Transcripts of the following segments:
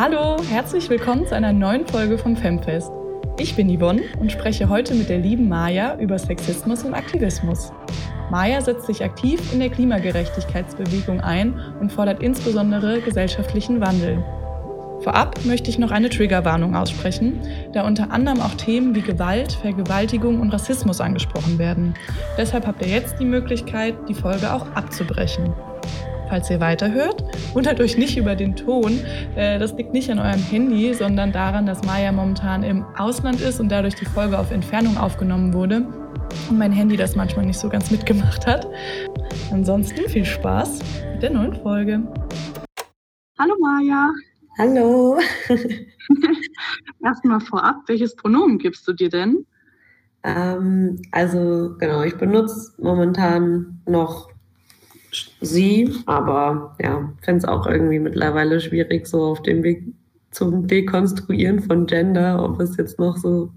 Hallo, herzlich willkommen zu einer neuen Folge vom Femfest. Ich bin Yvonne und spreche heute mit der lieben Maja über Sexismus und Aktivismus. Maja setzt sich aktiv in der Klimagerechtigkeitsbewegung ein und fordert insbesondere gesellschaftlichen Wandel. Vorab möchte ich noch eine Triggerwarnung aussprechen, da unter anderem auch Themen wie Gewalt, Vergewaltigung und Rassismus angesprochen werden. Deshalb habt ihr jetzt die Möglichkeit, die Folge auch abzubrechen. Falls ihr weiterhört, wundert euch nicht über den Ton. Äh, das liegt nicht an eurem Handy, sondern daran, dass Maya momentan im Ausland ist und dadurch die Folge auf Entfernung aufgenommen wurde und mein Handy das manchmal nicht so ganz mitgemacht hat. Ansonsten viel Spaß mit der neuen Folge. Hallo Maja. Hallo. Erstmal vorab, welches Pronomen gibst du dir denn? Ähm, also genau, ich benutze momentan noch sie, aber ja, fände es auch irgendwie mittlerweile schwierig, so auf dem Weg zum Dekonstruieren von Gender, ob es jetzt noch so,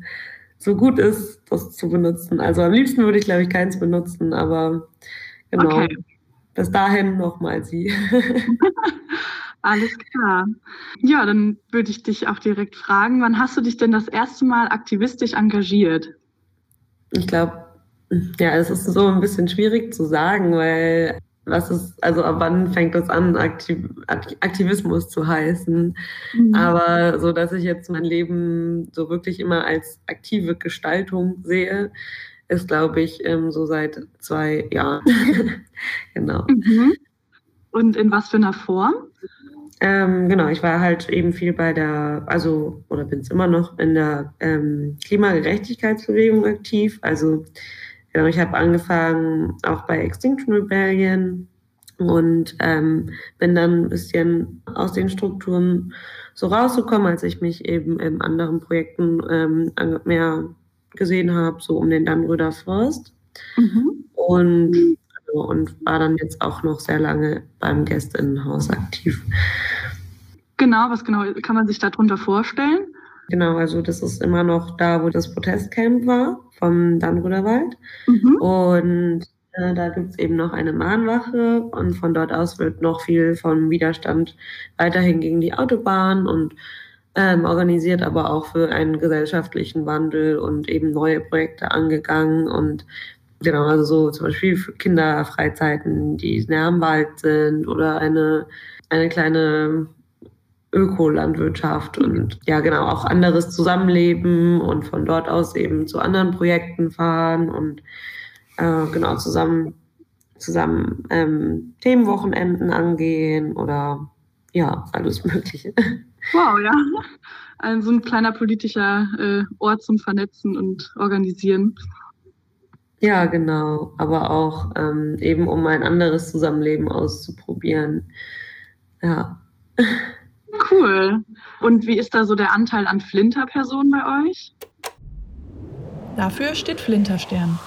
so gut ist, das zu benutzen. Also am liebsten würde ich, glaube ich, keins benutzen, aber genau. Okay. Bis dahin nochmal sie. Alles klar. Ja, dann würde ich dich auch direkt fragen, wann hast du dich denn das erste Mal aktivistisch engagiert? Ich glaube, ja, es ist so ein bisschen schwierig zu sagen, weil was ist, also ab wann fängt das an, Aktiv Aktivismus zu heißen? Mhm. Aber so, dass ich jetzt mein Leben so wirklich immer als aktive Gestaltung sehe, ist, glaube ich, ähm, so seit zwei Jahren. genau. Mhm. Und in was für einer Form? Ähm, genau, ich war halt eben viel bei der, also, oder bin es immer noch in der ähm, Klimagerechtigkeitsbewegung aktiv. Also Genau, ich habe angefangen auch bei Extinction Rebellion und ähm, bin dann ein bisschen aus den Strukturen so rausgekommen, als ich mich eben in anderen Projekten ähm, mehr gesehen habe, so um den Dannröder Forst. Mhm. Und, also, und war dann jetzt auch noch sehr lange beim Gästinnenhaus aktiv. Genau, was genau kann man sich darunter vorstellen? Genau, also das ist immer noch da, wo das Protestcamp war vom Dannröderwald. Mhm. Und äh, da gibt es eben noch eine Mahnwache und von dort aus wird noch viel vom Widerstand weiterhin gegen die Autobahn und ähm, organisiert, aber auch für einen gesellschaftlichen Wandel und eben neue Projekte angegangen und genau, also so zum Beispiel für Kinderfreizeiten, die näher am Wald sind oder eine, eine kleine Ökolandwirtschaft und ja genau auch anderes Zusammenleben und von dort aus eben zu anderen Projekten fahren und äh, genau zusammen zusammen ähm, Themenwochenenden angehen oder ja alles Mögliche. Wow, ja. Also ein kleiner politischer äh, Ort zum Vernetzen und Organisieren. Ja, genau. Aber auch ähm, eben um ein anderes Zusammenleben auszuprobieren. Ja. Cool. Und wie ist da so der Anteil an Flinter-Personen bei euch? Dafür steht Flinterstern.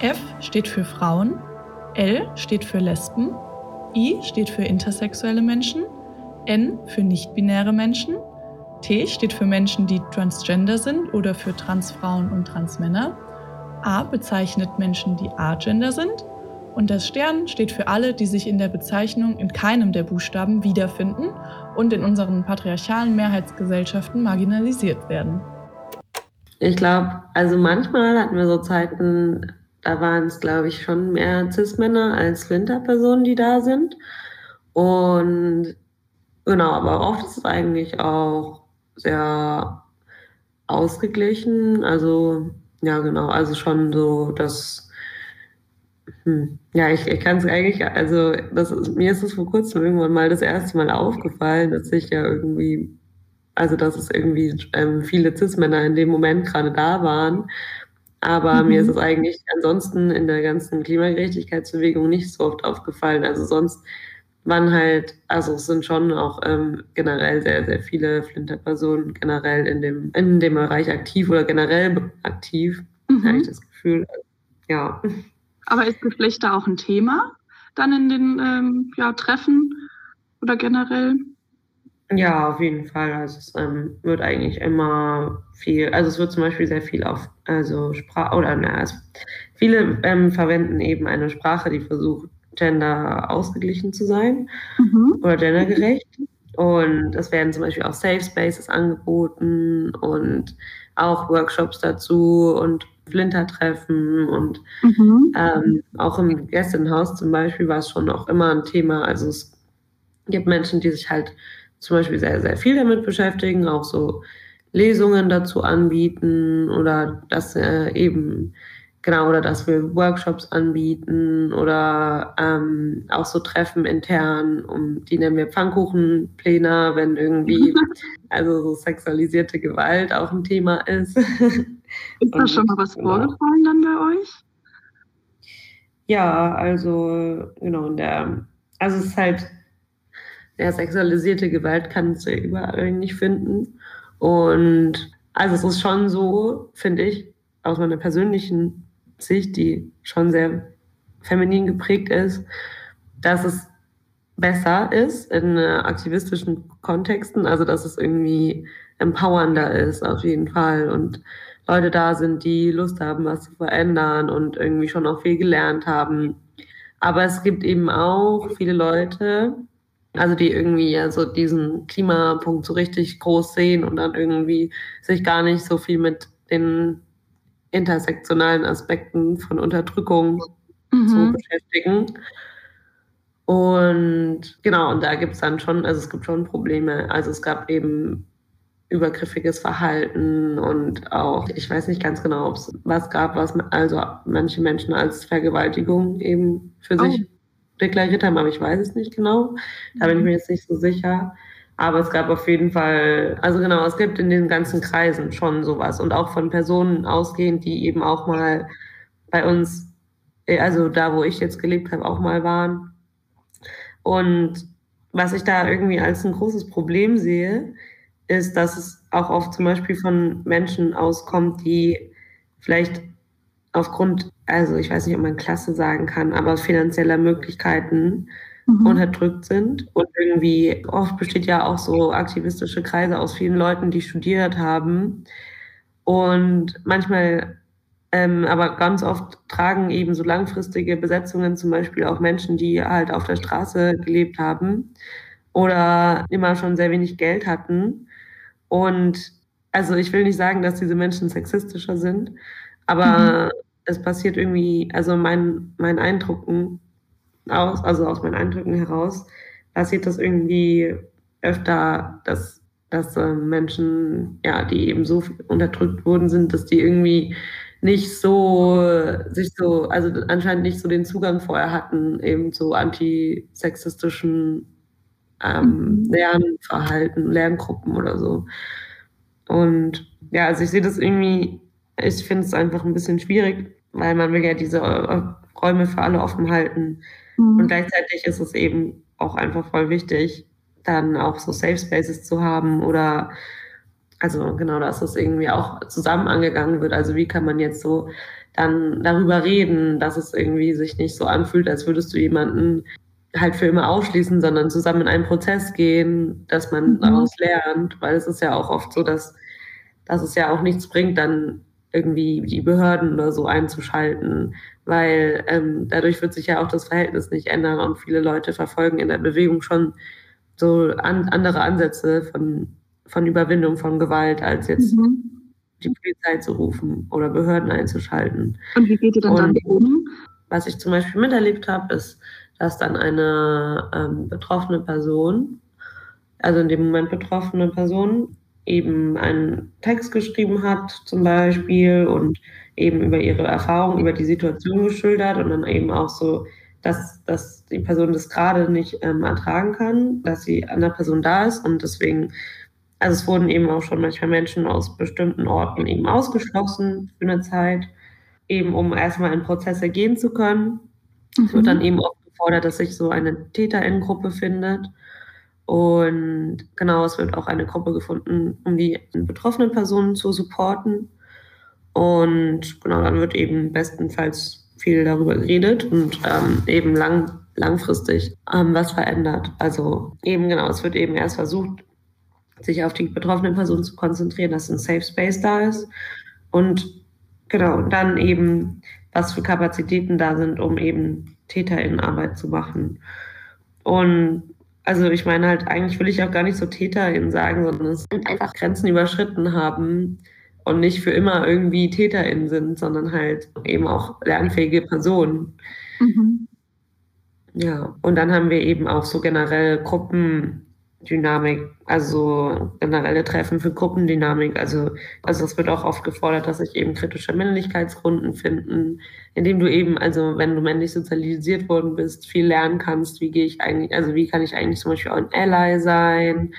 F steht für Frauen, L steht für Lesben, I steht für intersexuelle Menschen, N für nicht-binäre Menschen, T steht für Menschen, die transgender sind oder für Transfrauen und Transmänner, A bezeichnet Menschen, die agender sind und das Stern steht für alle, die sich in der Bezeichnung in keinem der Buchstaben wiederfinden und in unseren patriarchalen Mehrheitsgesellschaften marginalisiert werden. Ich glaube, also manchmal hatten wir so Zeiten, da waren es, glaube ich, schon mehr Cis-Männer als Flinter-Personen, die da sind. Und genau, aber oft ist es eigentlich auch sehr ausgeglichen. Also, ja, genau, also schon so, dass hm. Ja, ich, ich kann es eigentlich, also das ist, mir ist es vor kurzem irgendwann mal das erste Mal aufgefallen, dass ich ja irgendwie, also dass es irgendwie ähm, viele Cis-Männer in dem Moment gerade da waren. Aber mhm. mir ist es eigentlich ansonsten in der ganzen Klimagerechtigkeitsbewegung nicht so oft aufgefallen. Also sonst waren halt, also es sind schon auch ähm, generell sehr, sehr viele Flinter-Personen generell in dem, in dem Bereich aktiv oder generell aktiv, mhm. habe ich das Gefühl. Ja. Aber ist Geschlecht da auch ein Thema dann in den ähm, ja, Treffen oder generell? Ja, auf jeden Fall. Also es ähm, wird eigentlich immer viel, also es wird zum Beispiel sehr viel auf, also Sprache, oder na, es, viele ähm, verwenden eben eine Sprache, die versucht, gender ausgeglichen zu sein mhm. oder gendergerecht. Und es werden zum Beispiel auch Safe Spaces angeboten und auch Workshops dazu und Flintertreffen und mhm. ähm, auch im Gästenhaus zum Beispiel war es schon auch immer ein Thema. Also es gibt Menschen, die sich halt zum Beispiel sehr, sehr viel damit beschäftigen, auch so Lesungen dazu anbieten oder dass äh, eben genau oder dass wir Workshops anbieten oder ähm, auch so Treffen intern, um die nennen wir Pfannkuchenpläne, wenn irgendwie also so sexualisierte Gewalt auch ein Thema ist. Ist da schon mal was genau. vorgefallen dann bei euch? Ja, also genau, der, also es ist halt, ja, sexualisierte Gewalt kannst du überall nicht finden. Und also es ist schon so, finde ich, aus meiner persönlichen Sicht, die schon sehr feminin geprägt ist, dass es besser ist in aktivistischen Kontexten, also dass es irgendwie empowernder ist auf jeden Fall und Leute da sind, die Lust haben, was zu verändern und irgendwie schon auch viel gelernt haben. Aber es gibt eben auch viele Leute, also die irgendwie ja so diesen Klimapunkt so richtig groß sehen und dann irgendwie sich gar nicht so viel mit den intersektionalen Aspekten von Unterdrückung mhm. zu beschäftigen. Und genau, und da gibt es dann schon, also es gibt schon Probleme. Also es gab eben übergriffiges Verhalten und auch, ich weiß nicht ganz genau, ob es was gab, was also manche Menschen als Vergewaltigung eben für oh. sich deklariert haben, aber ich weiß es nicht genau. Da bin ich mir jetzt nicht so sicher. Aber es gab auf jeden Fall, also genau, es gibt in den ganzen Kreisen schon sowas und auch von Personen ausgehend, die eben auch mal bei uns, also da, wo ich jetzt gelebt habe, auch mal waren. Und was ich da irgendwie als ein großes Problem sehe, ist, dass es auch oft zum Beispiel von Menschen auskommt, die vielleicht aufgrund, also ich weiß nicht, ob man Klasse sagen kann, aber finanzieller Möglichkeiten mhm. unterdrückt sind. Und irgendwie oft besteht ja auch so aktivistische Kreise aus vielen Leuten, die studiert haben. Und manchmal, ähm, aber ganz oft tragen eben so langfristige Besetzungen zum Beispiel auch Menschen, die halt auf der Straße gelebt haben oder immer schon sehr wenig Geld hatten und also ich will nicht sagen, dass diese Menschen sexistischer sind, aber mhm. es passiert irgendwie, also mein, mein Eindrucken aus, also aus meinen Eindrücken heraus, passiert das irgendwie öfter, dass, dass äh, Menschen, ja, die eben so unterdrückt wurden sind, dass die irgendwie nicht so, sich so, also anscheinend nicht so den Zugang vorher hatten, eben zu antisexistischen ähm. Lernverhalten, Lerngruppen oder so. Und ja, also ich sehe das irgendwie, ich finde es einfach ein bisschen schwierig, weil man will ja diese äh, Räume für alle offen halten. Mhm. Und gleichzeitig ist es eben auch einfach voll wichtig, dann auch so Safe Spaces zu haben oder also genau, dass das irgendwie auch zusammen angegangen wird. Also wie kann man jetzt so dann darüber reden, dass es irgendwie sich nicht so anfühlt, als würdest du jemanden halt für immer ausschließen, sondern zusammen in einen Prozess gehen, dass man mhm. daraus lernt, weil es ist ja auch oft so, dass, dass es ja auch nichts bringt, dann irgendwie die Behörden oder so einzuschalten, weil ähm, dadurch wird sich ja auch das Verhältnis nicht ändern und viele Leute verfolgen in der Bewegung schon so an, andere Ansätze von, von Überwindung von Gewalt, als jetzt mhm. die Polizei zu rufen oder Behörden einzuschalten. Und wie geht ihr dann damit um? Was ich zum Beispiel miterlebt habe, ist, dass dann eine ähm, betroffene Person, also in dem Moment betroffene Person, eben einen Text geschrieben hat zum Beispiel und eben über ihre Erfahrung, über die Situation geschildert und dann eben auch so, dass, dass die Person das gerade nicht ähm, ertragen kann, dass sie an der Person da ist und deswegen, also es wurden eben auch schon manchmal Menschen aus bestimmten Orten eben ausgeschlossen für eine Zeit, eben um erstmal in Prozesse gehen zu können. Es wird dann mhm. eben auch gefordert, dass sich so eine TäterInnengruppe findet. Und genau, es wird auch eine Gruppe gefunden, um die betroffenen Personen zu supporten. Und genau, dann wird eben bestenfalls viel darüber geredet und ähm, eben lang, langfristig ähm, was verändert. Also eben genau, es wird eben erst versucht, sich auf die betroffenen Personen zu konzentrieren, dass ein Safe Space da ist. Und genau, dann eben, was für Kapazitäten da sind, um eben TäterInnenarbeit zu machen. Und also ich meine halt, eigentlich will ich auch gar nicht so TäterInnen sagen, sondern es sind einfach Grenzen überschritten haben und nicht für immer irgendwie TäterInnen sind, sondern halt eben auch lernfähige Personen. Mhm. Ja, und dann haben wir eben auch so generell Gruppen, Dynamik, also generelle Treffen für Gruppendynamik. Also, also es wird auch oft gefordert, dass sich eben kritische Männlichkeitsrunden finden, indem du eben, also wenn du männlich sozialisiert worden bist, viel lernen kannst, wie gehe ich eigentlich, also wie kann ich eigentlich zum Beispiel auch ein Ally sein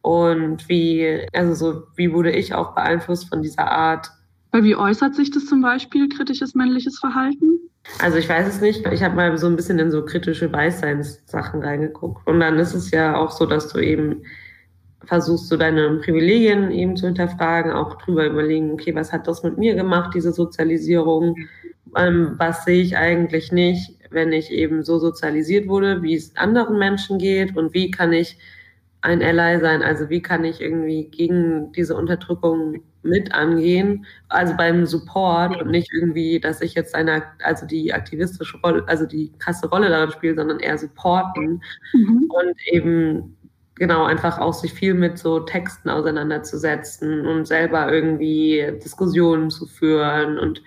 und wie, also so, wie wurde ich auch beeinflusst von dieser Art. Weil wie äußert sich das zum Beispiel, kritisches männliches Verhalten? Also ich weiß es nicht. Ich habe mal so ein bisschen in so kritische Weißseinssachen reingeguckt. Und dann ist es ja auch so, dass du eben versuchst, so deine Privilegien eben zu hinterfragen, auch drüber überlegen, okay, was hat das mit mir gemacht, diese Sozialisierung? Ähm, was sehe ich eigentlich nicht, wenn ich eben so sozialisiert wurde, wie es anderen Menschen geht und wie kann ich ein Ally sein? Also wie kann ich irgendwie gegen diese Unterdrückung mit angehen, also beim Support und nicht irgendwie, dass ich jetzt eine, also die aktivistische Rolle, also die krasse Rolle darin spiele, sondern eher supporten mhm. und eben genau einfach auch sich viel mit so Texten auseinanderzusetzen und selber irgendwie Diskussionen zu führen und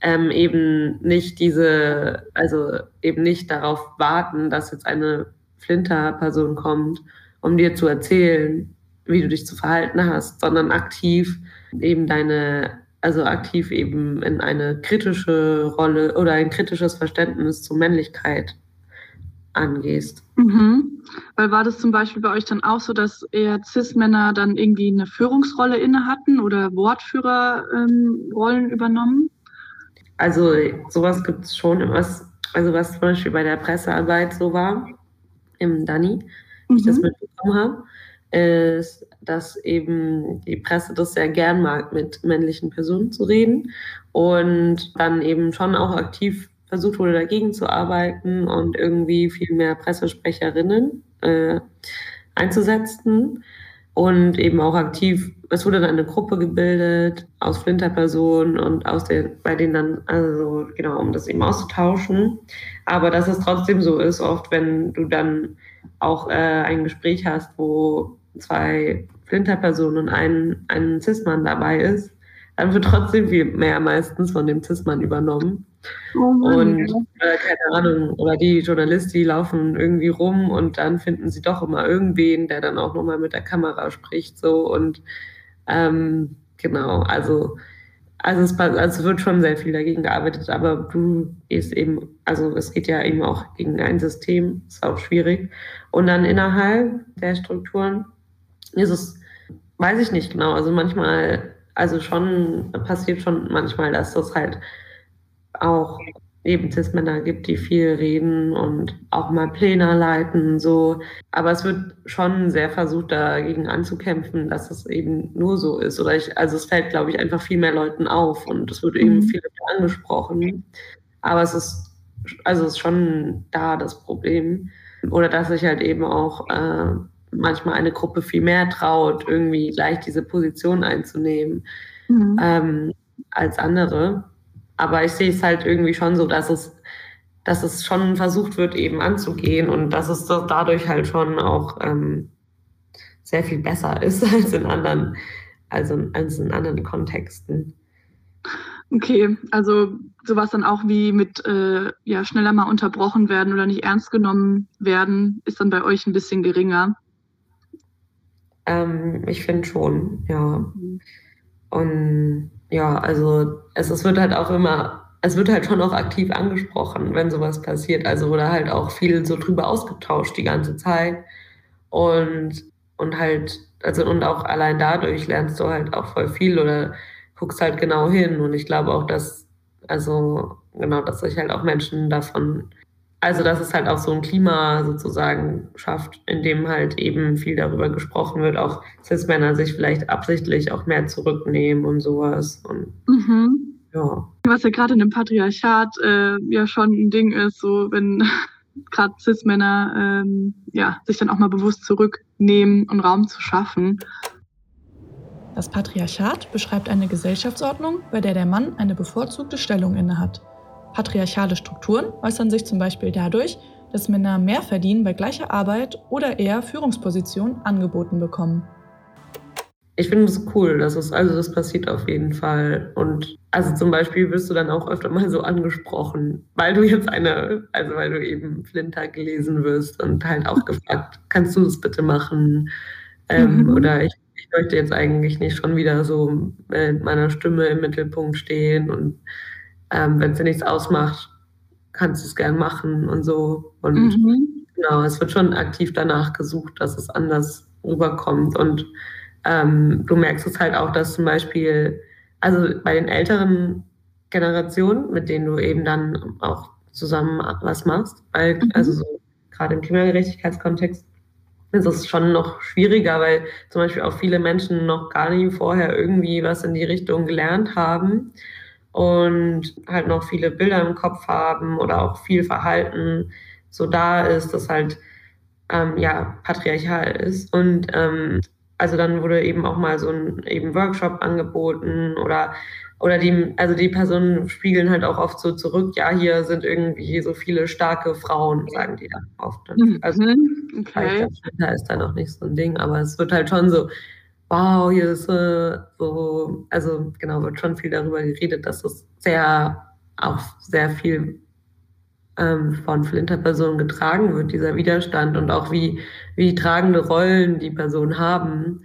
ähm, eben nicht diese, also eben nicht darauf warten, dass jetzt eine Flinter-Person kommt, um dir zu erzählen, wie du dich zu verhalten hast, sondern aktiv eben deine, also aktiv eben in eine kritische Rolle oder ein kritisches Verständnis zur Männlichkeit angehst. Mhm. Weil war das zum Beispiel bei euch dann auch so, dass eher Cis-Männer dann irgendwie eine Führungsrolle inne hatten oder Wortführerrollen ähm, übernommen? Also sowas gibt es schon. Was, also was zum Beispiel bei der Pressearbeit so war, im Dani, mhm. ich das mhm. mitbekommen habe, ist, dass eben die Presse das sehr gern mag, mit männlichen Personen zu reden und dann eben schon auch aktiv versucht wurde, dagegen zu arbeiten und irgendwie viel mehr Pressesprecherinnen äh, einzusetzen und eben auch aktiv, es wurde dann eine Gruppe gebildet aus Flinterpersonen und aus den, bei denen dann, also genau, um das eben auszutauschen. Aber dass es trotzdem so ist, oft wenn du dann auch äh, ein Gespräch hast, wo zwei Flinterpersonen und ein, ein Cis-Mann dabei ist, dann wird trotzdem viel mehr meistens von dem Cis-Mann übernommen. Oh Mann, und äh, keine Ahnung, oder die Journalisten, die laufen irgendwie rum und dann finden sie doch immer irgendwen, der dann auch nochmal mit der Kamera spricht. So und ähm, genau, also, also es, also wird schon sehr viel dagegen gearbeitet, aber du ist eben, also es geht ja eben auch gegen ein System, ist auch schwierig. Und dann innerhalb der Strukturen es, weiß ich nicht genau, also manchmal, also schon passiert schon manchmal, dass das halt auch eben Cis-Männer gibt, die viel reden und auch mal Pläne leiten, so. Aber es wird schon sehr versucht, dagegen anzukämpfen, dass es eben nur so ist. Oder ich, also es fällt, glaube ich, einfach viel mehr Leuten auf und es wird eben mhm. viel mehr angesprochen. Aber es ist, also es ist schon da das Problem. Oder dass ich halt eben auch äh, manchmal eine Gruppe viel mehr traut, irgendwie gleich diese Position einzunehmen mhm. ähm, als andere. Aber ich sehe es halt irgendwie schon so, dass es, dass es schon versucht wird, eben anzugehen und dass es dadurch halt schon auch ähm, sehr viel besser ist als in anderen, also als in anderen Kontexten. Okay, also sowas dann auch wie mit äh, ja schneller mal unterbrochen werden oder nicht ernst genommen werden, ist dann bei euch ein bisschen geringer. Ähm, ich finde schon, ja. Und ja, also es, es wird halt auch immer, es wird halt schon auch aktiv angesprochen, wenn sowas passiert. Also wurde halt auch viel so drüber ausgetauscht die ganze Zeit. Und, und halt, also und auch allein dadurch lernst du halt auch voll viel oder guckst halt genau hin. Und ich glaube auch, dass, also genau, dass sich halt auch Menschen davon also, dass es halt auch so ein Klima sozusagen schafft, in dem halt eben viel darüber gesprochen wird, auch Cis-Männer sich vielleicht absichtlich auch mehr zurücknehmen und sowas. Und, mhm. ja. Was ja gerade in dem Patriarchat äh, ja schon ein Ding ist, so wenn gerade Cis-Männer ähm, ja, sich dann auch mal bewusst zurücknehmen und Raum zu schaffen. Das Patriarchat beschreibt eine Gesellschaftsordnung, bei der der Mann eine bevorzugte Stellung innehat. Patriarchale Strukturen äußern sich zum Beispiel dadurch, dass Männer mehr verdienen bei gleicher Arbeit oder eher Führungspositionen angeboten bekommen. Ich finde es cool, dass es, also das passiert auf jeden Fall. Und also zum Beispiel wirst du dann auch öfter mal so angesprochen, weil du jetzt eine, also weil du eben Flinter gelesen wirst und halt auch gefragt, kannst du das bitte machen? Ähm, mhm. Oder ich, ich möchte jetzt eigentlich nicht schon wieder so mit meiner Stimme im Mittelpunkt stehen und ähm, wenn es dir nichts ausmacht, kannst du es gern machen und so. Und mhm. genau, es wird schon aktiv danach gesucht, dass es anders rüberkommt. Und ähm, du merkst es halt auch, dass zum Beispiel, also bei den älteren Generationen, mit denen du eben dann auch zusammen was machst, weil, mhm. also so gerade im Klimagerechtigkeitskontext, ist es schon noch schwieriger, weil zum Beispiel auch viele Menschen noch gar nie vorher irgendwie was in die Richtung gelernt haben und halt noch viele Bilder im Kopf haben oder auch viel Verhalten so da ist, das halt ähm, ja patriarchal ist. Und ähm, also dann wurde eben auch mal so ein eben Workshop angeboten oder oder die, also die Personen spiegeln halt auch oft so zurück, ja, hier sind irgendwie so viele starke Frauen, sagen die dann oft. Mhm. Also okay. da ist da noch nicht so ein Ding, aber es wird halt schon so wow, hier ist äh, so, also genau, wird schon viel darüber geredet, dass es sehr, auch sehr viel ähm, von Flinter-Personen getragen wird, dieser Widerstand und auch wie, wie tragende Rollen die Personen haben.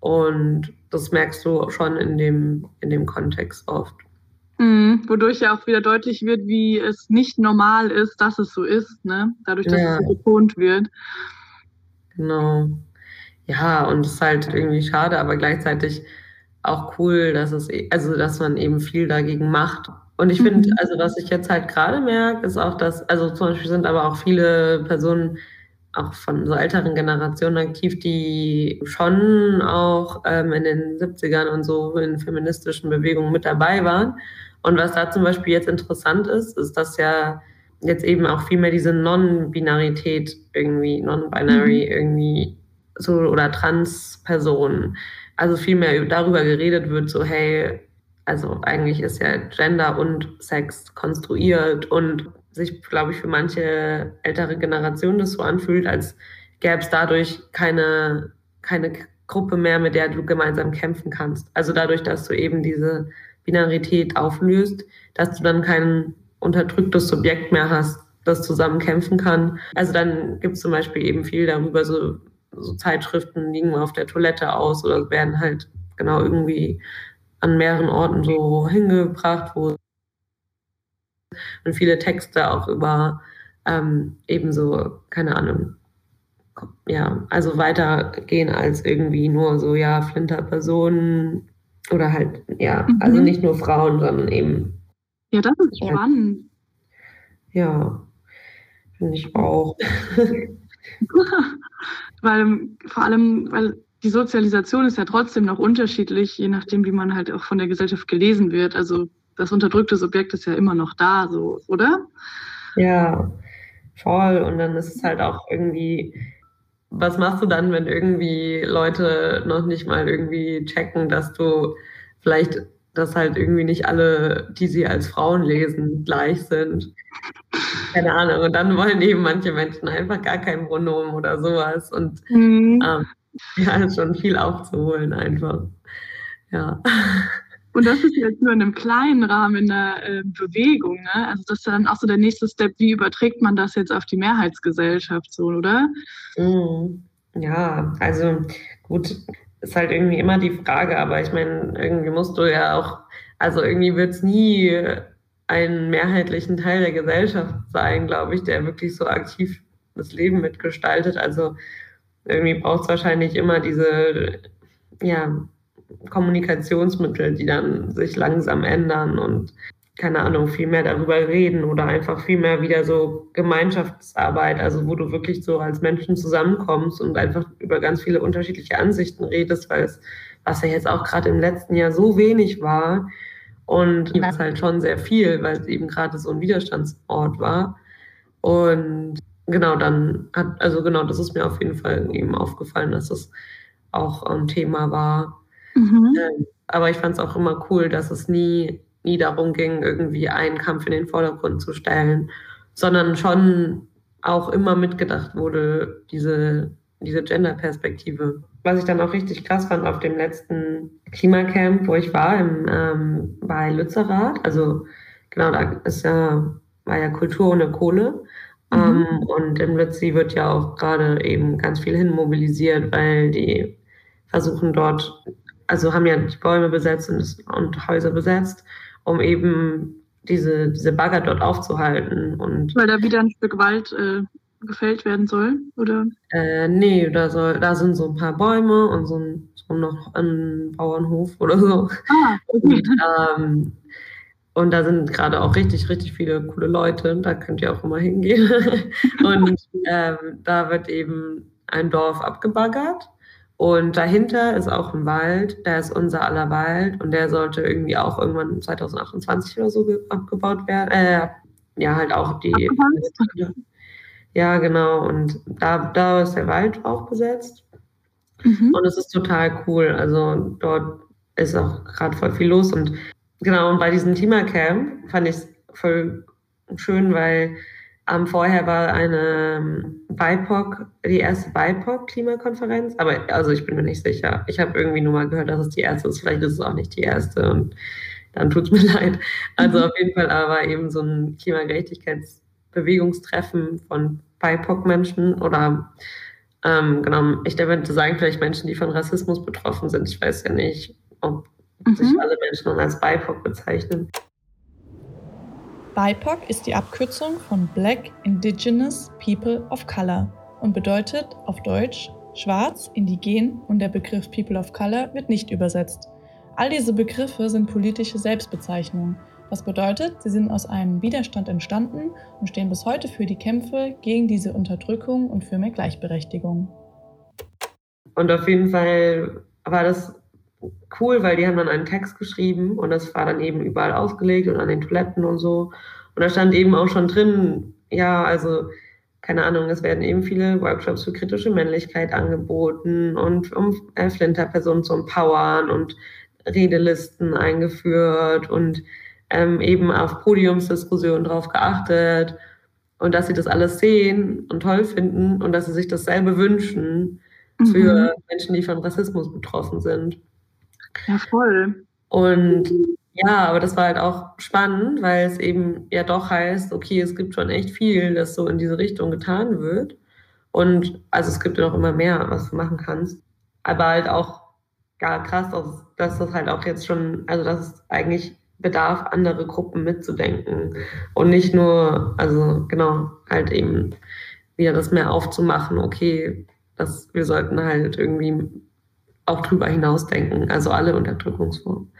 Und das merkst du schon in dem, in dem Kontext oft. Mhm, wodurch ja auch wieder deutlich wird, wie es nicht normal ist, dass es so ist, ne? Dadurch, dass ja. es so betont wird. Genau ja, und es ist halt irgendwie schade, aber gleichzeitig auch cool, dass es, also dass man eben viel dagegen macht. Und ich finde, mhm. also was ich jetzt halt gerade merke, ist auch, dass, also zum Beispiel sind aber auch viele Personen auch von so älteren Generationen aktiv, die schon auch ähm, in den 70ern und so in feministischen Bewegungen mit dabei waren. Und was da zum Beispiel jetzt interessant ist, ist, dass ja jetzt eben auch viel mehr diese Non-Binarität irgendwie, Non-Binary mhm. irgendwie so oder Trans-Personen. Also viel mehr darüber geredet wird, so hey, also eigentlich ist ja Gender und Sex konstruiert und sich, glaube ich, für manche ältere Generationen das so anfühlt, als gäbe es dadurch keine, keine Gruppe mehr, mit der du gemeinsam kämpfen kannst. Also dadurch, dass du eben diese Binarität auflöst, dass du dann kein unterdrücktes Subjekt mehr hast, das zusammen kämpfen kann. Also dann gibt es zum Beispiel eben viel darüber, so so Zeitschriften liegen auf der Toilette aus oder werden halt genau irgendwie an mehreren Orten so hingebracht, wo und viele Texte auch über ähm, ebenso, keine Ahnung, ja, also weitergehen als irgendwie nur so, ja, Flinter-Personen oder halt, ja, mhm. also nicht nur Frauen, sondern eben. Ja, das ist spannend. Ja, finde ich auch. weil vor allem, weil die Sozialisation ist ja trotzdem noch unterschiedlich, je nachdem, wie man halt auch von der Gesellschaft gelesen wird. Also das unterdrückte Subjekt ist ja immer noch da, so, oder? Ja, voll. Und dann ist es halt auch irgendwie, was machst du dann, wenn irgendwie Leute noch nicht mal irgendwie checken, dass du vielleicht, dass halt irgendwie nicht alle, die sie als Frauen lesen, gleich sind keine Ahnung. Und dann wollen eben manche Menschen einfach gar kein Pronomen oder sowas. Und mhm. ähm, ja, ist schon viel aufzuholen einfach. Ja. Und das ist jetzt nur in einem kleinen Rahmen in der äh, Bewegung. Ne? Also das ist dann auch so der nächste Step, wie überträgt man das jetzt auf die Mehrheitsgesellschaft so, oder? Mhm. Ja, also gut, ist halt irgendwie immer die Frage, aber ich meine, irgendwie musst du ja auch, also irgendwie wird es nie einen mehrheitlichen Teil der Gesellschaft sein, glaube ich, der wirklich so aktiv das Leben mitgestaltet. Also irgendwie braucht es wahrscheinlich immer diese ja, Kommunikationsmittel, die dann sich langsam ändern und keine Ahnung, viel mehr darüber reden oder einfach viel mehr wieder so Gemeinschaftsarbeit, also wo du wirklich so als Menschen zusammenkommst und einfach über ganz viele unterschiedliche Ansichten redest, weil es, was ja jetzt auch gerade im letzten Jahr so wenig war, und es halt schon sehr viel, weil es eben gerade so ein Widerstandsort war. Und genau, dann hat, also genau, das ist mir auf jeden Fall eben aufgefallen, dass das auch ein Thema war. Mhm. Ähm, aber ich fand es auch immer cool, dass es nie, nie darum ging, irgendwie einen Kampf in den Vordergrund zu stellen, sondern schon auch immer mitgedacht wurde, diese, diese Gender-Perspektive. Was ich dann auch richtig krass fand auf dem letzten Klimacamp, wo ich war, im, ähm, bei Lützerath, also genau, da ist ja, war ja Kultur ohne Kohle. Mhm. Ähm, und im Lützi wird ja auch gerade eben ganz viel hinmobilisiert, weil die versuchen dort, also haben ja die Bäume besetzt und, und Häuser besetzt, um eben diese, diese Bagger dort aufzuhalten. Und Weil da wieder ein Stück Wald äh, gefällt werden soll, oder? Äh, nee, da, soll, da sind so ein paar Bäume und so, ein, so noch ein Bauernhof oder so. Ah, okay. Und, ähm, und da sind gerade auch richtig, richtig viele coole Leute. Da könnt ihr auch immer hingehen. und ähm, da wird eben ein Dorf abgebaggert. Und dahinter ist auch ein Wald, der ist unser aller Wald und der sollte irgendwie auch irgendwann 2028 oder so abgebaut werden. Äh, ja, halt auch die. Ja, genau. Und da, da ist der Wald auch besetzt. Mhm. Und es ist total cool. Also dort ist auch gerade voll viel los. Und genau, und bei diesem Klimacamp fand ich es voll schön, weil ähm, vorher war eine ähm, BIPOC, die erste BIPOC-Klimakonferenz, aber also ich bin mir nicht sicher. Ich habe irgendwie nur mal gehört, dass es die erste ist. Vielleicht ist es auch nicht die erste und dann tut es mir leid. Also mhm. auf jeden Fall aber eben so ein Klimagerechtigkeitsbewegungstreffen von BIPOC-Menschen oder ähm, genau, ich würde sagen, vielleicht Menschen, die von Rassismus betroffen sind. Ich weiß ja nicht, ob mhm. sich alle Menschen als BIPOC bezeichnen. BIPOC ist die Abkürzung von Black Indigenous People of Color und bedeutet auf Deutsch schwarz, indigen und der Begriff People of Color wird nicht übersetzt. All diese Begriffe sind politische Selbstbezeichnungen. Das bedeutet, sie sind aus einem Widerstand entstanden und stehen bis heute für die Kämpfe gegen diese Unterdrückung und für mehr Gleichberechtigung. Und auf jeden Fall war das cool, weil die haben dann einen Text geschrieben und das war dann eben überall ausgelegt und an den Toiletten und so. Und da stand eben auch schon drin, ja, also keine Ahnung, es werden eben viele Workshops für kritische Männlichkeit angeboten und um äh, Flinter-Personen zu empowern und Redelisten eingeführt und ähm, eben auf Podiumsdiskussionen drauf geachtet und dass sie das alles sehen und toll finden und dass sie sich dasselbe wünschen für mhm. Menschen, die von Rassismus betroffen sind. Ja, voll. Und ja, aber das war halt auch spannend, weil es eben ja doch heißt, okay, es gibt schon echt viel, das so in diese Richtung getan wird. Und also es gibt ja noch immer mehr, was du machen kannst. Aber halt auch ja, krass, dass, das halt auch jetzt schon, also dass es eigentlich bedarf, andere Gruppen mitzudenken. Und nicht nur, also genau, halt eben wieder das mehr aufzumachen, okay, dass wir sollten halt irgendwie auch drüber hinausdenken, also alle Unterdrückungsformen.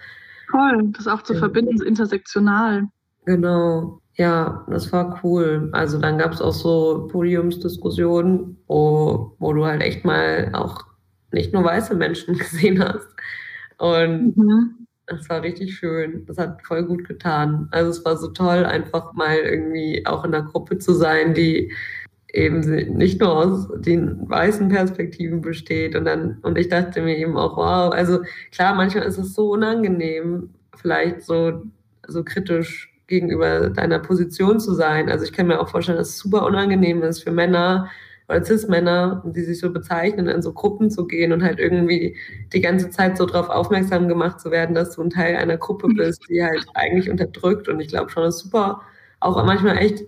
Toll, das auch zu ja. verbinden, intersektional. Genau, ja, das war cool. Also dann gab es auch so Podiumsdiskussionen, wo, wo du halt echt mal auch nicht nur weiße Menschen gesehen hast. Und mhm. das war richtig schön. Das hat voll gut getan. Also es war so toll, einfach mal irgendwie auch in einer Gruppe zu sein, die eben nicht nur aus den weißen Perspektiven besteht. Und dann, und ich dachte mir eben auch, wow, also klar, manchmal ist es so unangenehm, vielleicht so, so kritisch gegenüber deiner Position zu sein. Also ich kann mir auch vorstellen, dass es super unangenehm ist für Männer oder Cis-Männer, die sich so bezeichnen, in so Gruppen zu gehen und halt irgendwie die ganze Zeit so darauf aufmerksam gemacht zu werden, dass du ein Teil einer Gruppe bist, die halt eigentlich unterdrückt. Und ich glaube schon, das ist super, auch manchmal echt,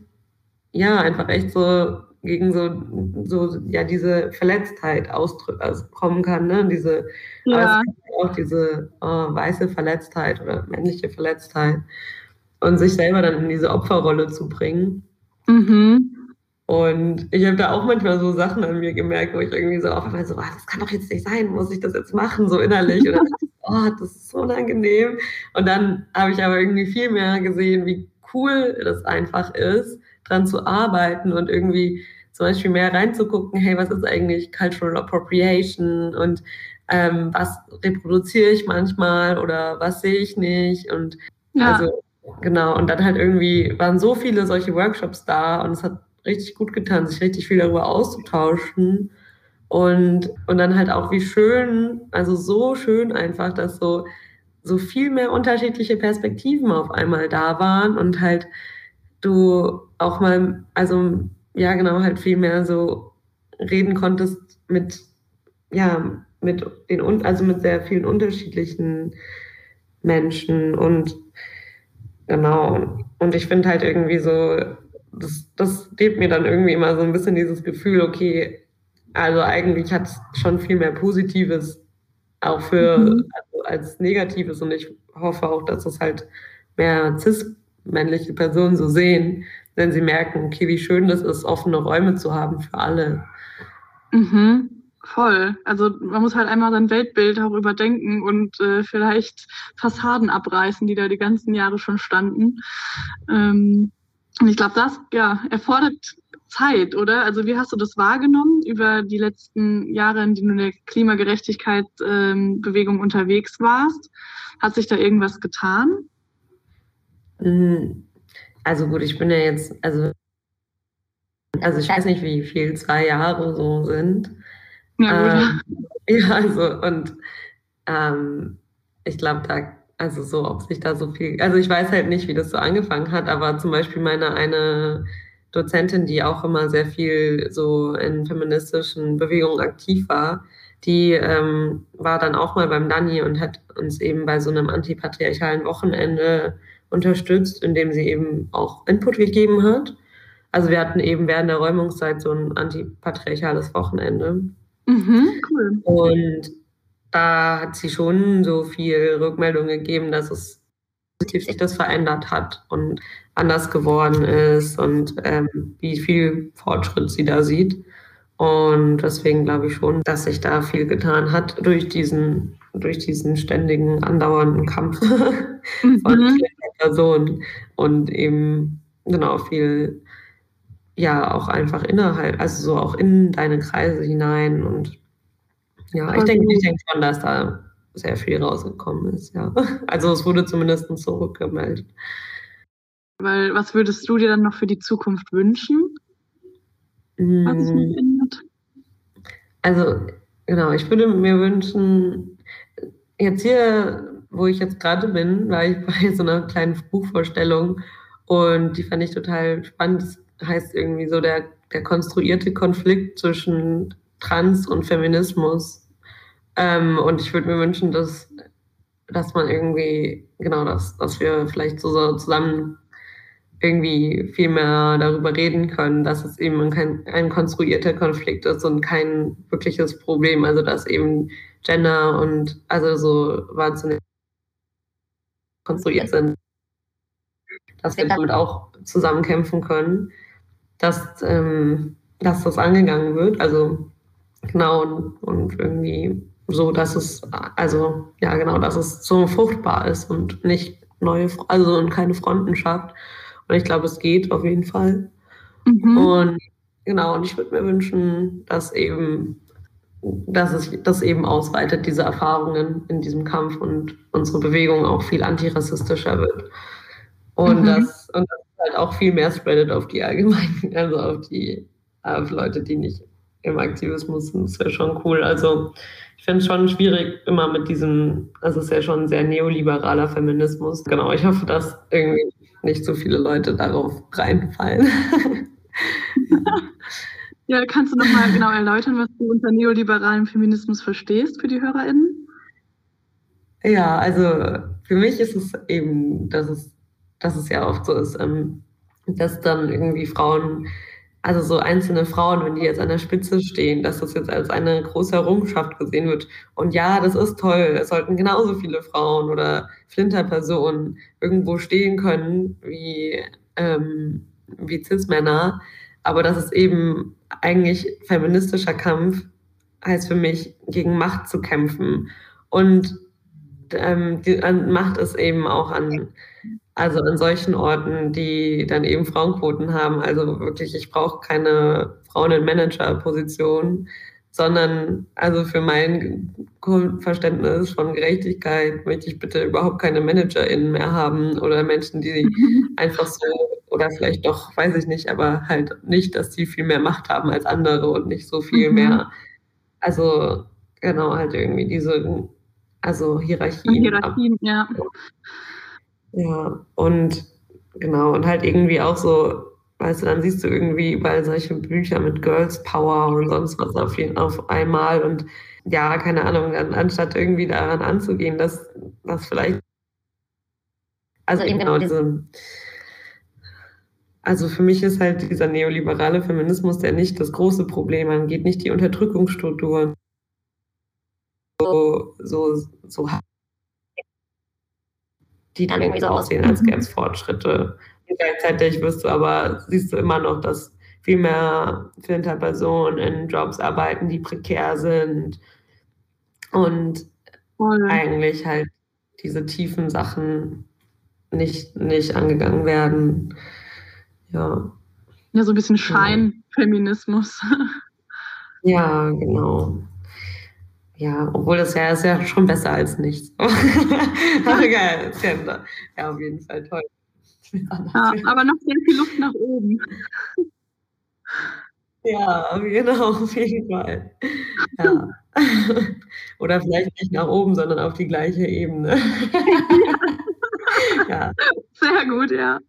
ja, einfach echt so gegen so, so ja, diese Verletztheit ausdrücken, also kommen kann, ne? Diese, ja. auch diese oh, weiße Verletztheit oder männliche Verletztheit und sich selber dann in diese Opferrolle zu bringen. Mhm. Und ich habe da auch manchmal so Sachen an mir gemerkt, wo ich irgendwie so auf einmal so, oh, das kann doch jetzt nicht sein, muss ich das jetzt machen, so innerlich. Ich, oh, das ist so unangenehm. Und dann habe ich aber irgendwie viel mehr gesehen, wie cool das einfach ist, dran zu arbeiten und irgendwie zum Beispiel mehr reinzugucken, hey, was ist eigentlich Cultural Appropriation und ähm, was reproduziere ich manchmal oder was sehe ich nicht und ja. also genau und dann halt irgendwie waren so viele solche Workshops da und es hat richtig gut getan, sich richtig viel darüber auszutauschen und und dann halt auch wie schön, also so schön einfach, dass so so viel mehr unterschiedliche Perspektiven auf einmal da waren und halt du auch mal also ja, genau, halt viel mehr so reden konntest mit, ja, mit den, also mit sehr vielen unterschiedlichen Menschen und genau. Und ich finde halt irgendwie so, das, das gibt mir dann irgendwie immer so ein bisschen dieses Gefühl, okay, also eigentlich hat es schon viel mehr Positives auch für mhm. also als Negatives und ich hoffe auch, dass es halt mehr cis-männliche Personen so sehen, wenn sie merken, okay, wie schön das ist, offene Räume zu haben für alle. Mhm. Voll. Also man muss halt einmal sein Weltbild auch überdenken und äh, vielleicht Fassaden abreißen, die da die ganzen Jahre schon standen. Ähm, und ich glaube, das ja, erfordert Zeit, oder? Also wie hast du das wahrgenommen über die letzten Jahre, in denen du in der Klimagerechtigkeit-Bewegung ähm, unterwegs warst? Hat sich da irgendwas getan? Hm, also gut, ich bin ja jetzt, also, also ich weiß nicht, wie viel zwei Jahre so sind. Ja, ähm, ja also und ähm, ich glaube, da, also so, ob sich da so viel, also ich weiß halt nicht, wie das so angefangen hat, aber zum Beispiel meine eine Dozentin, die auch immer sehr viel so in feministischen Bewegungen aktiv war, die ähm, war dann auch mal beim Dani und hat uns eben bei so einem antipatriarchalen Wochenende unterstützt, indem sie eben auch Input gegeben hat. Also wir hatten eben während der Räumungszeit so ein antipatriarchales Wochenende. Mhm, cool. Und da hat sie schon so viel Rückmeldung gegeben, dass es sich das verändert hat und anders geworden ist und ähm, wie viel Fortschritt sie da sieht. Und deswegen glaube ich schon, dass sich da viel getan hat durch diesen, durch diesen ständigen, andauernden Kampf mhm. von Personen und eben genau viel, ja, auch einfach innerhalb, also so auch in deine Kreise hinein und ja, ich denke, ich denke schon, dass da sehr viel rausgekommen ist, ja. Also es wurde zumindest zurückgemeldet. Weil was würdest du dir dann noch für die Zukunft wünschen? Was sich ändert? Also, genau, ich würde mir wünschen, jetzt hier, wo ich jetzt gerade bin, war ich bei so einer kleinen Buchvorstellung und die fand ich total spannend. Das heißt irgendwie so der, der konstruierte Konflikt zwischen Trans und Feminismus. Ähm, und ich würde mir wünschen, dass, dass man irgendwie, genau das, dass wir vielleicht so, so zusammen irgendwie viel mehr darüber reden können, dass es eben kein, ein konstruierter Konflikt ist und kein wirkliches Problem. Also dass eben Gender und also so wahnsinnig konstruiert sind, dass wir damit auch zusammenkämpfen können, dass, ähm, dass das angegangen wird. Also genau und, und irgendwie so, dass es also ja genau, dass es so fruchtbar ist und nicht neue, also und keine Fronten schafft. Und ich glaube, es geht auf jeden Fall. Mhm. Und genau, und ich würde mir wünschen, dass eben, dass es das eben ausweitet, diese Erfahrungen in diesem Kampf und unsere Bewegung auch viel antirassistischer wird. Und, mhm. das, und das halt auch viel mehr spreadet auf die allgemeinen, also auf die auf Leute, die nicht im Aktivismus sind. Das wäre schon cool. Also ich finde es schon schwierig, immer mit diesem, also es ist ja schon ein sehr neoliberaler Feminismus. Genau, ich hoffe, dass irgendwie nicht so viele Leute darauf reinfallen. ja, kannst du nochmal genau erläutern, was du unter neoliberalem Feminismus verstehst für die HörerInnen? Ja, also für mich ist es eben, dass es, dass es ja oft so ist, ähm, dass dann irgendwie Frauen also so einzelne Frauen, wenn die jetzt an der Spitze stehen, dass das jetzt als eine große Errungenschaft gesehen wird. Und ja, das ist toll. Es sollten genauso viele Frauen oder Flinterpersonen irgendwo stehen können wie, ähm, wie Cis-Männer. Aber das ist eben eigentlich feministischer Kampf, heißt für mich, gegen Macht zu kämpfen. Und ähm, die, Macht ist eben auch an also an solchen Orten, die dann eben Frauenquoten haben. Also wirklich, ich brauche keine Frauen in Managerpositionen, sondern also für mein Verständnis von Gerechtigkeit möchte ich bitte überhaupt keine ManagerInnen mehr haben oder Menschen, die einfach so oder vielleicht doch, weiß ich nicht, aber halt nicht, dass sie viel mehr Macht haben als andere und nicht so viel mhm. mehr. Also genau, halt irgendwie diese, also Hierarchien. Hierarchien, ja. Ja, und genau, und halt irgendwie auch so, weißt du, dann siehst du irgendwie überall solche Bücher mit Girls Power und sonst was auf, jeden, auf einmal und ja, keine Ahnung, dann, anstatt irgendwie daran anzugehen, dass das vielleicht also eben genau diese also für mich ist halt dieser neoliberale Feminismus, der nicht das große Problem angeht, nicht die Unterdrückungsstrukturen so, so, so die dann irgendwie so aussehen, als gäbe es Fortschritte. Und gleichzeitig wirst du aber, siehst du immer noch, dass viel mehr Flinterpersonen in Jobs arbeiten, die prekär sind und Voll. eigentlich halt diese tiefen Sachen nicht, nicht angegangen werden. Ja. Ja, so ein bisschen. Scheinfeminismus. Ja, genau. Ja, obwohl das ja ist ja schon besser als nichts. aber geil, ja, auf jeden Fall toll. Ja, aber noch sehr viel Luft nach oben. Ja, genau, auf jeden Fall. Ja. Oder vielleicht nicht nach oben, sondern auf die gleiche Ebene. ja. Sehr gut, ja.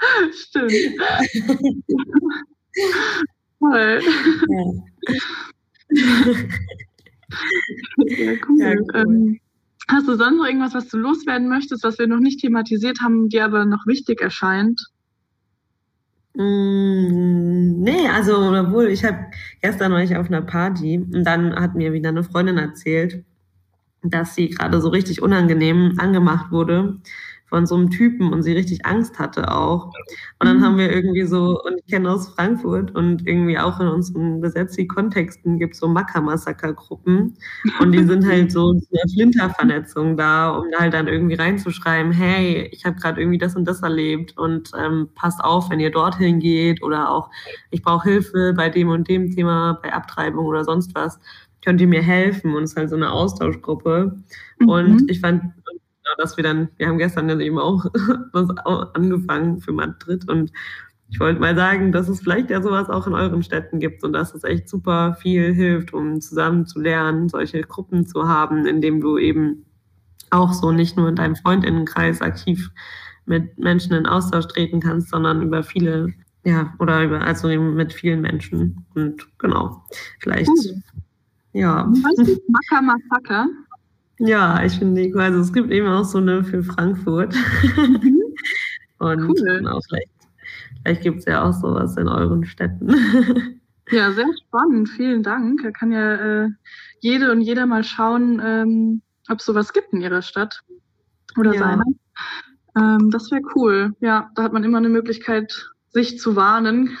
Stimmt. Toll. Ja. cool. Ja, cool. Ähm, hast du sonst noch irgendwas, was du loswerden möchtest, was wir noch nicht thematisiert haben, dir aber noch wichtig erscheint? Mm, nee, also obwohl ich habe gestern war ich auf einer Party und dann hat mir wieder eine Freundin erzählt, dass sie gerade so richtig unangenehm angemacht wurde von so einem Typen und sie richtig Angst hatte auch. Und dann haben wir irgendwie so, und ich kenne aus Frankfurt und irgendwie auch in unseren Besetzi-Kontexten gibt es so Macker-Massaker-Gruppen und die sind halt so eine Flintervernetzung da, um halt dann irgendwie reinzuschreiben, hey, ich habe gerade irgendwie das und das erlebt und ähm, passt auf, wenn ihr dorthin geht oder auch, ich brauche Hilfe bei dem und dem Thema, bei Abtreibung oder sonst was könnt ihr mir helfen? Und es ist halt so eine Austauschgruppe. Mhm. Und ich fand, dass wir dann, wir haben gestern dann eben auch was angefangen für Madrid und ich wollte mal sagen, dass es vielleicht ja sowas auch in euren Städten gibt und dass es echt super viel hilft, um zusammen zu lernen, solche Gruppen zu haben, in dem du eben auch so nicht nur in deinem Freundinnenkreis aktiv mit Menschen in Austausch treten kannst, sondern über viele, ja, oder über, also eben mit vielen Menschen. Und genau, vielleicht, cool. ja. Weißt du, Maka Masaka? Ja, ich finde die, also es gibt eben auch so eine für Frankfurt. Mhm. Und cool. genau, vielleicht, vielleicht gibt es ja auch sowas in euren Städten. Ja, sehr spannend. Vielen Dank. Da kann ja äh, jede und jeder mal schauen, ähm, ob es sowas gibt in ihrer Stadt oder ja. seiner. Ähm, das wäre cool. Ja, da hat man immer eine Möglichkeit, sich zu warnen,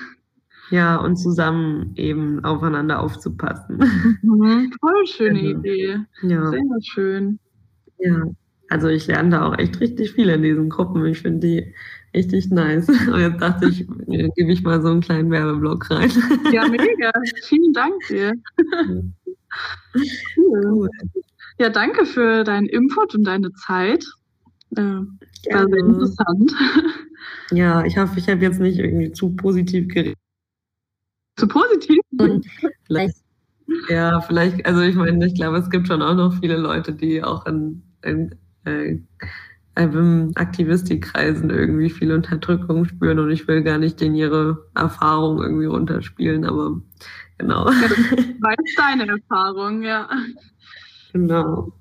ja, und zusammen eben aufeinander aufzupassen. Mhm, voll schöne genau. Idee. Ja. Sehr schön. Ja, also ich lerne da auch echt richtig viel in diesen Gruppen. Ich finde die richtig nice. Und jetzt dachte ich, gebe ich mal so einen kleinen Werbeblock rein. Ja, mega. Vielen Dank dir. Cool. Ja, danke für deinen Input und deine Zeit. Äh, war sehr interessant. Ja, ich hoffe, ich habe jetzt nicht irgendwie zu positiv geredet zu positiv. vielleicht, ja, vielleicht, also ich meine, ich glaube, es gibt schon auch noch viele Leute, die auch in, in äh, Aktivistikkreisen irgendwie viel Unterdrückung spüren und ich will gar nicht denen ihre Erfahrung irgendwie runterspielen, aber genau. Ja, das war deine Erfahrung, ja. Genau.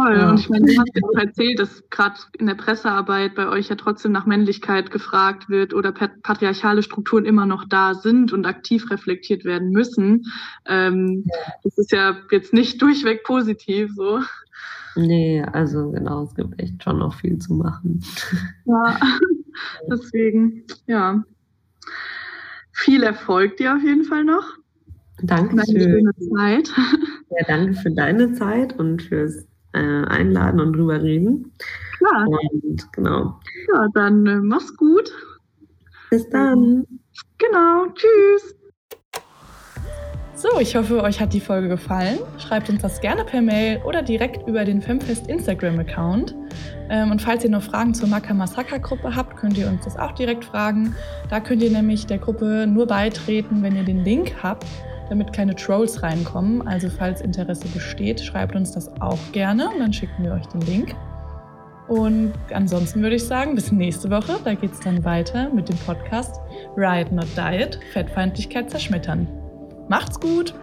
Toll. Ja. Und ich meine, du hast ja auch erzählt, dass gerade in der Pressearbeit bei euch ja trotzdem nach Männlichkeit gefragt wird oder patriarchale Strukturen immer noch da sind und aktiv reflektiert werden müssen. Ähm, das ist ja jetzt nicht durchweg positiv so. Nee, also genau, es gibt echt schon noch viel zu machen. Ja, deswegen, ja. Viel Erfolg dir auf jeden Fall noch. Danke für deine Zeit. Ja, danke für deine Zeit und fürs äh, einladen und drüber reden. Klar. Und genau. Ja, dann äh, mach's gut. Bis dann. Genau. Tschüss. So, ich hoffe, euch hat die Folge gefallen. Schreibt uns das gerne per Mail oder direkt über den Femfest Instagram-Account. Ähm, und falls ihr noch Fragen zur Maka Masaka Gruppe habt, könnt ihr uns das auch direkt fragen. Da könnt ihr nämlich der Gruppe nur beitreten, wenn ihr den Link habt damit keine Trolls reinkommen. Also falls Interesse besteht, schreibt uns das auch gerne und dann schicken wir euch den Link. Und ansonsten würde ich sagen, bis nächste Woche. Da geht es dann weiter mit dem Podcast Riot Not Diet, Fettfeindlichkeit zerschmettern. Macht's gut!